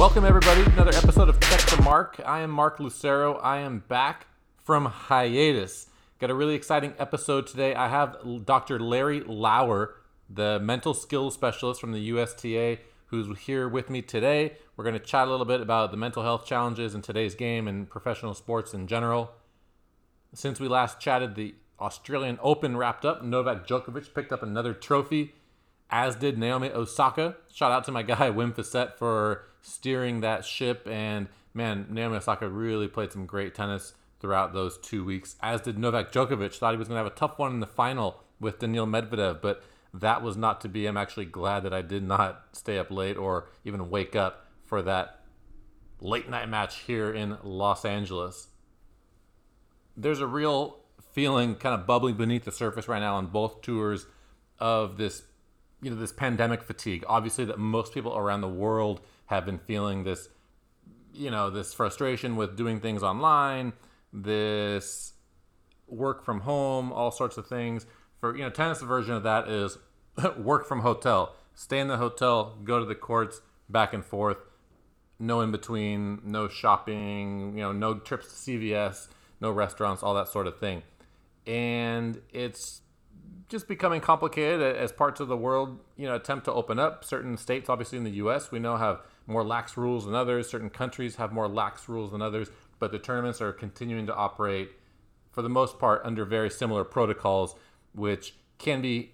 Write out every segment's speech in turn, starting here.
Welcome, everybody, to another episode of Check the Mark. I am Mark Lucero. I am back from hiatus. Got a really exciting episode today. I have Dr. Larry Lauer, the mental skills specialist from the USTA, who's here with me today. We're going to chat a little bit about the mental health challenges in today's game and professional sports in general. Since we last chatted, the Australian Open wrapped up. Novak Djokovic picked up another trophy, as did Naomi Osaka. Shout out to my guy Wim Fissette for steering that ship. And man, Naomi Osaka really played some great tennis throughout those two weeks, as did Novak Djokovic. Thought he was going to have a tough one in the final with Daniil Medvedev, but that was not to be. I'm actually glad that I did not stay up late or even wake up for that late night match here in Los Angeles. There's a real feeling kind of bubbling beneath the surface right now on both tours of this you know this pandemic fatigue. Obviously that most people around the world have been feeling this you know this frustration with doing things online this work from home all sorts of things. For you know tennis version of that is work from hotel. Stay in the hotel go to the courts back and forth. No in between no shopping you know no trips to cvs no restaurants all that sort of thing. And it's just becoming complicated as parts of the world, you know, attempt to open up. Certain states, obviously in the U.S., we know have more lax rules than others. Certain countries have more lax rules than others, but the tournaments are continuing to operate, for the most part, under very similar protocols, which can be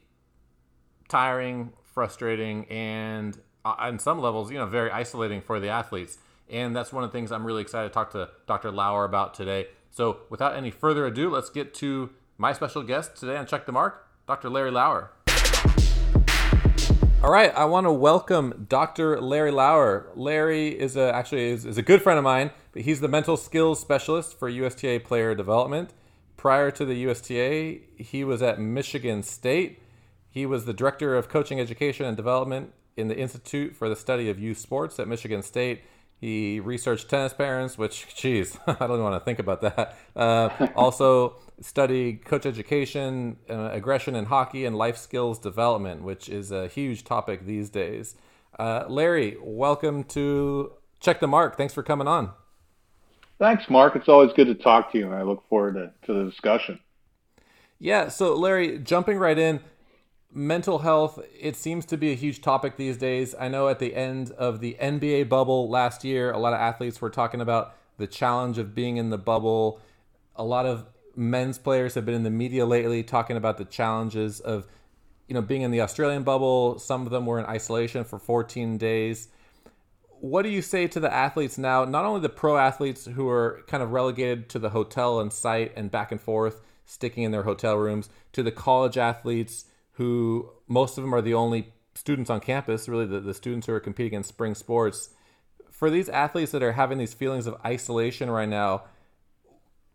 tiring, frustrating, and uh, on some levels, you know, very isolating for the athletes. And that's one of the things I'm really excited to talk to Dr. Lauer about today. So, without any further ado, let's get to my special guest today on Check the Mark, Dr. Larry Lauer. All right, I want to welcome Dr. Larry Lauer. Larry is a, actually is, is a good friend of mine, but he's the mental skills specialist for USTA player development. Prior to the USTA, he was at Michigan State. He was the director of coaching education and development in the Institute for the Study of Youth Sports at Michigan State he researched tennis parents, which, geez, I don't even want to think about that. Uh, also studied coach education, uh, aggression in hockey, and life skills development, which is a huge topic these days. Uh, Larry, welcome to Check the Mark. Thanks for coming on. Thanks, Mark. It's always good to talk to you, and I look forward to, to the discussion. Yeah, so Larry, jumping right in, mental health it seems to be a huge topic these days. I know at the end of the nba bubble last year a lot of athletes were talking about the challenge of being in the bubble. A lot of men's players have been in the media lately talking about the challenges of you know being in the australian bubble. Some of them were in isolation for 14 days. What do you say to the athletes now? Not only the pro athletes who are kind of relegated to the hotel and site and back and forth sticking in their hotel rooms to the college athletes who most of them are the only students on campus, really the, the students who are competing in spring sports. For these athletes that are having these feelings of isolation right now,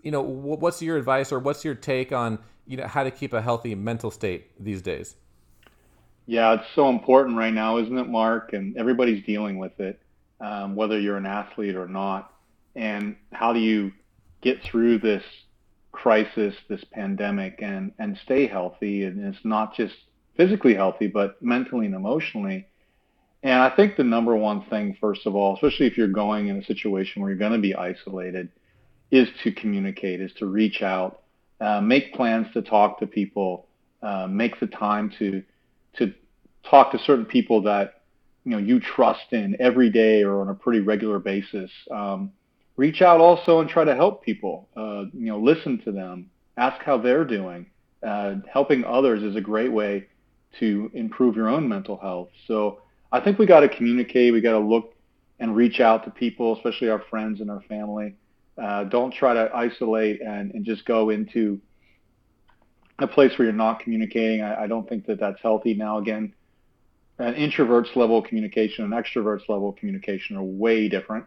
you know, what's your advice or what's your take on, you know, how to keep a healthy mental state these days? Yeah, it's so important right now, isn't it, Mark? And everybody's dealing with it, um, whether you're an athlete or not. And how do you get through this crisis, this pandemic, and and stay healthy. And it's not just physically healthy, but mentally and emotionally. And I think the number one thing, first of all, especially if you're going in a situation where you're going to be isolated, is to communicate, is to reach out, uh, make plans to talk to people, uh, make the time to to talk to certain people that you know you trust in every day or on a pretty regular basis. Um, reach out also and try to help people. Uh, you know, listen to them, ask how they're doing. Uh, helping others is a great way to improve your own mental health. So I think we got to communicate. We got to look and reach out to people, especially our friends and our family. Uh, don't try to isolate and, and just go into a place where you're not communicating. I, I don't think that that's healthy. Now, again, an introvert's level of communication and extrovert's level of communication are way different.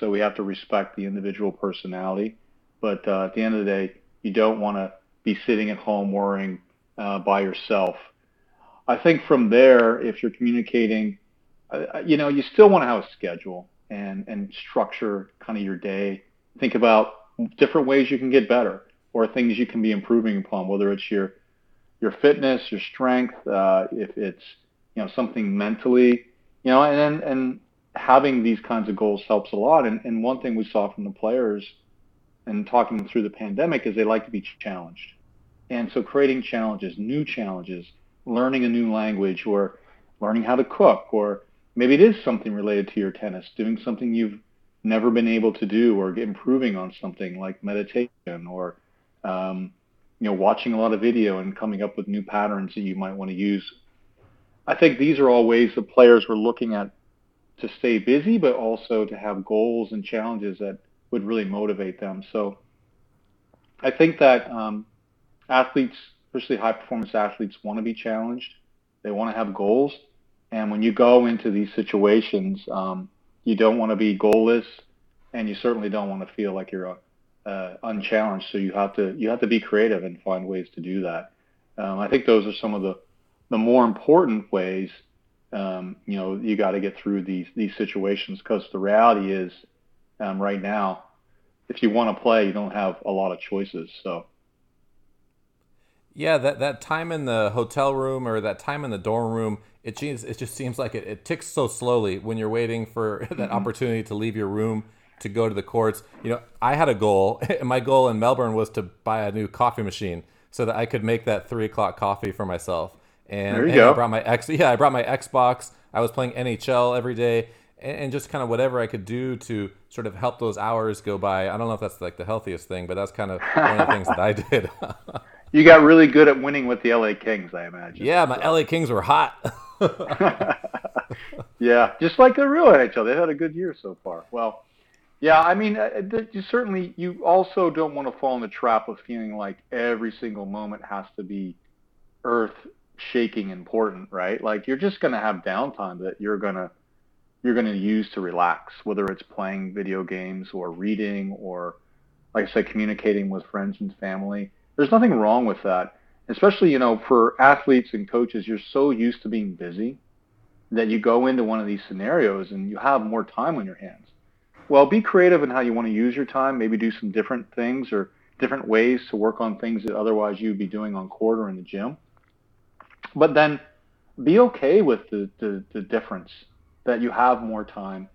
So we have to respect the individual personality. But uh, at the end of the day, you don't want to be sitting at home worrying uh, by yourself. I think from there, if you're communicating, uh, you know, you still want to have a schedule and, and structure kind of your day. Think about different ways you can get better or things you can be improving upon, whether it's your your fitness, your strength, uh, if it's you know something mentally, you know, and and having these kinds of goals helps a lot. And, and one thing we saw from the players and talking through the pandemic is they like to be challenged. And so creating challenges, new challenges, learning a new language or learning how to cook, or maybe it is something related to your tennis, doing something you've never been able to do or improving on something like meditation or um, you know watching a lot of video and coming up with new patterns that you might want to use. I think these are all ways that players were looking at to stay busy, but also to have goals and challenges that would really motivate them. So I think that um, athletes, especially high performance athletes, want to be challenged. They want to have goals. And when you go into these situations, um, you don't want to be goalless, and you certainly don't want to feel like you're uh, unchallenged. So you have to you have to be creative and find ways to do that. Um, I think those are some of the the more important ways. Um, you know, you got to get through these these situations because the reality is, um, right now, if you want to play, you don't have a lot of choices. So. Yeah, that, that time in the hotel room or that time in the dorm room, it just, it just seems like it, it ticks so slowly when you're waiting for that mm-hmm. opportunity to leave your room to go to the courts. You know, I had a goal. My goal in Melbourne was to buy a new coffee machine so that I could make that three o'clock coffee for myself. And, and I brought my X. Yeah, I brought my Xbox. I was playing NHL every day, and, and just kind of whatever I could do to sort of help those hours go by. I don't know if that's like the healthiest thing, but that's kind of one of the things that I did. you got really good at winning with the LA Kings, I imagine. Yeah, my so. LA Kings were hot. yeah, just like the real NHL, they've had a good year so far. Well, yeah, I mean, uh, you certainly you also don't want to fall in the trap of feeling like every single moment has to be earth shaking important, right? Like you're just going to have downtime that you're going to you're going to use to relax, whether it's playing video games or reading or like I said communicating with friends and family there's nothing wrong with that. Especially, you know, for athletes and coaches, you're so used to being busy that you go into one of these scenarios and you have more time on your hands. Well, be creative in how you want to use your time. Maybe do some different things or different ways to work on things that otherwise you'd be doing on court or in the gym. But then be okay with the, the, the difference that you have more time.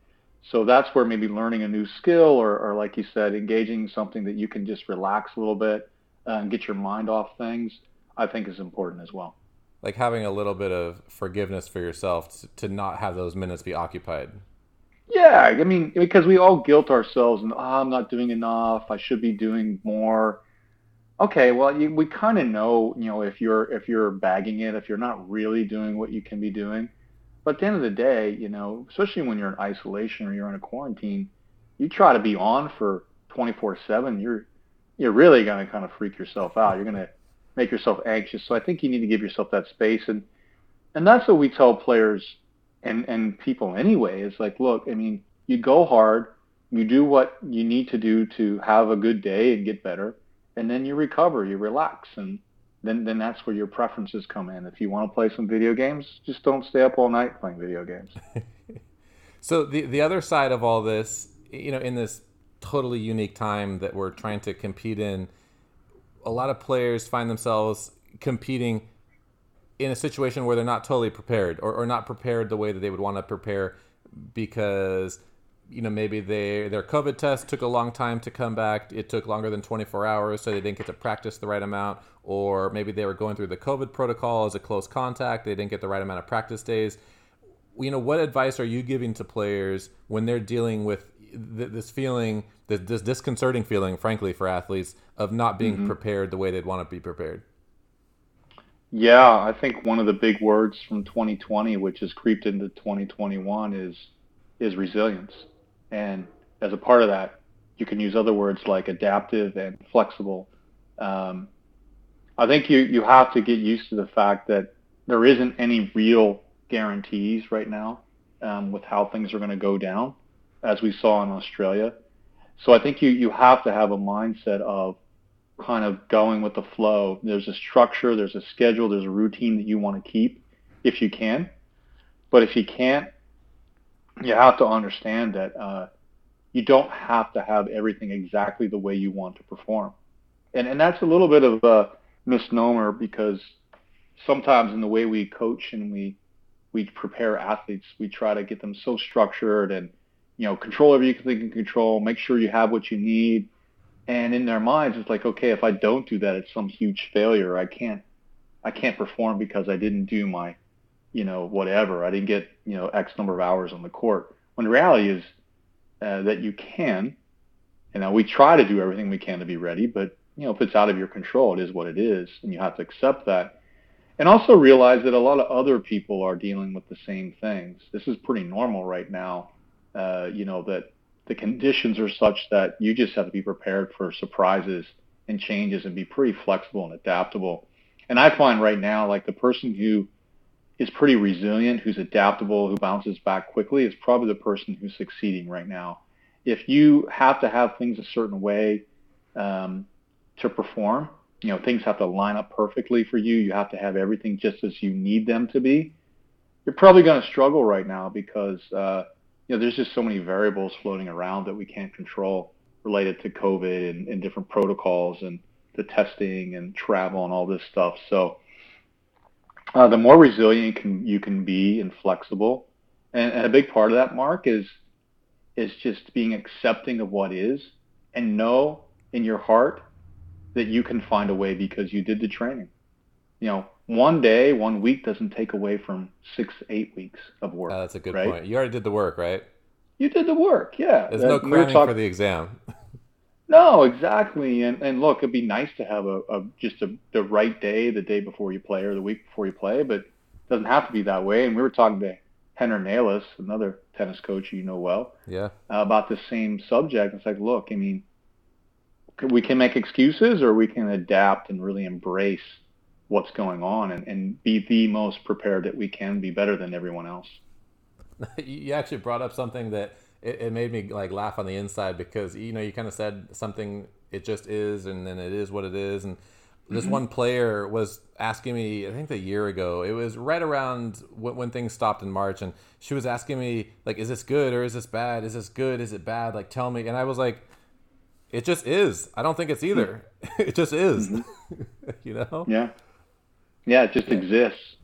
So that's where maybe learning a new skill or, or like you said, engaging something that you can just relax a little bit and get your mind off things, I think is important as well. Like having a little bit of forgiveness for yourself to, to not have those minutes be occupied. Yeah, I mean, because we all guilt ourselves and oh, I'm not doing enough. I should be doing more. Okay, well, you, we kind of know, you know, if you're if you're bagging it, if you're not really doing what you can be doing. But at the end of the day, you know, especially when you're in isolation or you're in a quarantine, you try to be on for 24/7. You're you're really going to kind of freak yourself out. You're going to make yourself anxious. So I think you need to give yourself that space. And, and that's what we tell players and, and people anyway is like, look, I mean, you go hard, you do what you need to do to have a good day and get better, and then you recover, you relax. And then, then that's where your preferences come in. If you want to play some video games, just don't stay up all night playing video games. so the, the other side of all this, you know, in this totally unique time that we're trying to compete in. A lot of players find themselves competing in a situation where they're not totally prepared or, or not prepared the way that they would want to prepare because you know maybe they their covid test took a long time to come back it took longer than 24 hours so they didn't get to practice the right amount or maybe they were going through the covid protocol as a close contact they didn't get the right amount of practice days you know what advice are you giving to players when they're dealing with th- this feeling, this, this, disconcerting feeling, frankly, for athletes of not being mm-hmm. prepared the way they'd want to be prepared? Yeah, I think one of the big words from 2020, which has creeped into 2021, is is resilience. And as a part of that, you can use other words like adaptive and flexible. Um, I think you you have to get used to the fact that there isn't any real guarantees right now um, with how things are going to go down as we saw in Australia. So I think you, you have to have a mindset of kind of going with the flow. There's a structure, there's a schedule, there's a routine that you want to keep if you can. But if you can't, you have to understand that uh, you don't have to have everything exactly the way you want to perform. And, and that's a little bit of a misnomer because sometimes in the way we coach and we we prepare athletes. We try to get them so structured and you know control everything you can control. Make sure you have what you need. And in their minds, it's like, okay, if I don't do that, it's some huge failure. I can't, I can't perform because I didn't do my, you know, whatever. I didn't get, you know, X number of hours on the court. When the reality is uh, that you can, and uh, we try to do everything we can to be ready, but you know, if it's out of your control, it is what it is, and you have to accept that. And also realize that a lot of other people are dealing with the same things. This is pretty normal right now. Uh, you know that the conditions are such that you just have to be prepared for surprises and changes and be pretty flexible and adaptable. And I find right now, like the person who is pretty resilient, who's adaptable, who bounces back quickly, is probably the person who's succeeding right now. If you have to have things a certain way um, to perform, you know, things have to line up perfectly for you. You have to have everything just as you need them to be. You're probably going to struggle right now because uh, you know, there's just so many variables floating around that we can't control related to COVID and, and different protocols and the testing and travel and all this stuff. So uh, the more resilient can, you can be and flexible, and, and a big part of that, Mark, is is just being accepting of what is, and know in your heart that you can find a way because you did the training. You know, one day, one week doesn't take away from six, eight weeks of work. Uh, that's a good right? point. You already did the work, right? You did the work, yeah. There's no cramming talk- for the exam. no, exactly. And and look, it'd be nice to have a, a just a, the right day, the day before you play or the week before you play, but it doesn't have to be that way. And we were talking to Henner Nalis, another tennis coach you know well, yeah, uh, about the same subject. It's like, look, I mean, we can make excuses or we can adapt and really embrace what's going on and, and be the most prepared that we can be better than everyone else. you actually brought up something that it, it, made me like laugh on the inside because you know you kind of said something it just is and then it is what it is. And this mm-hmm. one player was asking me i think a year ago it was right around when, when things stopped in march and she was asking me like is this good or is this bad? Is this good? Is it bad? Like tell me. And i was like it just is. I don't think it's either. It just is. Mm-hmm. you know? Yeah. Yeah, it just yeah. exists.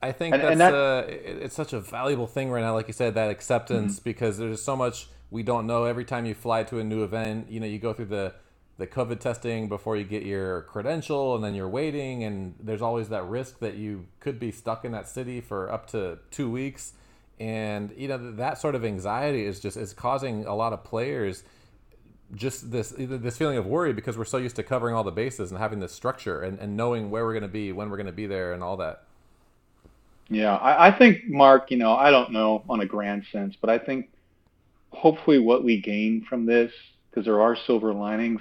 I think and, that's and that, uh, it's such a valuable thing right now. Like you said, that acceptance mm-hmm. because there's so much we don't know. Every time you fly to a new event, you know, you go through the the COVID testing before you get your credential, and then you're waiting, and there's always that risk that you could be stuck in that city for up to two weeks. And you know that sort of anxiety is just is causing a lot of players just this this feeling of worry because we're so used to covering all the bases and having this structure and, and knowing where we're going to be when we're going to be there and all that yeah I, I think mark you know i don't know on a grand sense but i think hopefully what we gain from this because there are silver linings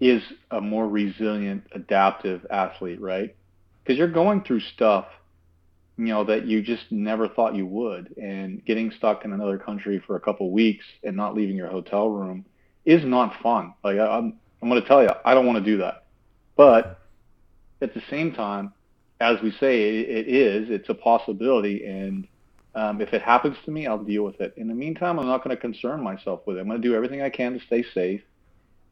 is a more resilient adaptive athlete right because you're going through stuff you know that you just never thought you would and getting stuck in another country for a couple weeks and not leaving your hotel room is not fun. Like I, I'm, I'm going to tell you, I don't want to do that. But at the same time, as we say, it, it is. It's a possibility, and um, if it happens to me, I'll deal with it. In the meantime, I'm not going to concern myself with it. I'm going to do everything I can to stay safe,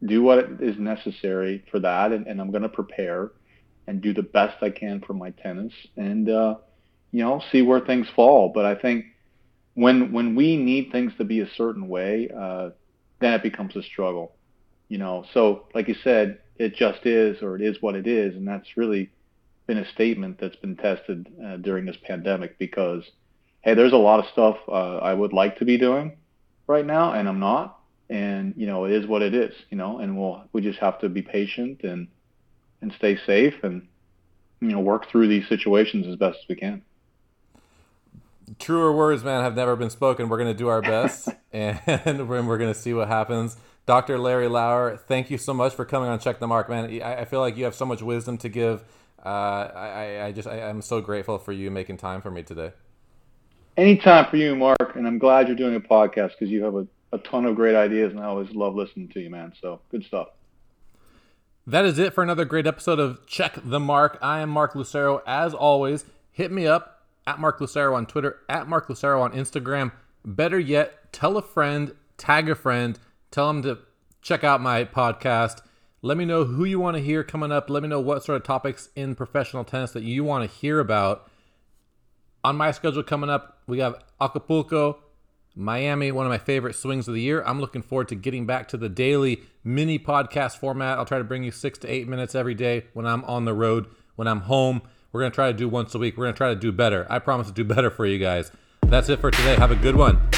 do what is necessary for that, and, and I'm going to prepare and do the best I can for my tenants, and uh, you know, see where things fall. But I think when when we need things to be a certain way, uh, then it becomes a struggle. You know, so like you said, it just is, or it is what it is, and that's really been a statement that's been tested uh, during this pandemic because, hey, there's a lot of stuff uh, I would like to be doing right now, and I'm not, and you know, it is what it is, you know, and we'll we just have to be patient and and stay safe and you know work through these situations as best as we can truer words, man, have never been spoken. We're going to do our best, and we're, we're going to see what happens. Dr. Larry Lauer, thank you so much for coming on Check the Mark, man. I, I feel like you have so much wisdom to give. Uh, I, I just, I, I'm so grateful for you making time for me today. Anytime for you, Mark, and I'm glad you're doing a podcast because you have a, a ton of great ideas, and I always love listening to you, man. So good stuff. That is it for another great episode of Check the Mark. I am Mark Lucero. As always, hit me up at Mark Lucero on Twitter, at Mark Lucero on Instagram. Better yet, tell a friend, tag a friend, tell them to check out my podcast. Let me know who you want to hear coming up. Let me know what sort of topics in professional tennis that you want to hear about. On my schedule coming up, we have Acapulco, Miami, one of my favorite swings of the year. I'm looking forward to getting back to the daily mini podcast format. I'll try to bring you six to eight minutes every day when I'm on the road, when I'm home. We're going to try to do once a week. We're going to try to do better. I promise to do better for you guys. That's it for today. Have a good one.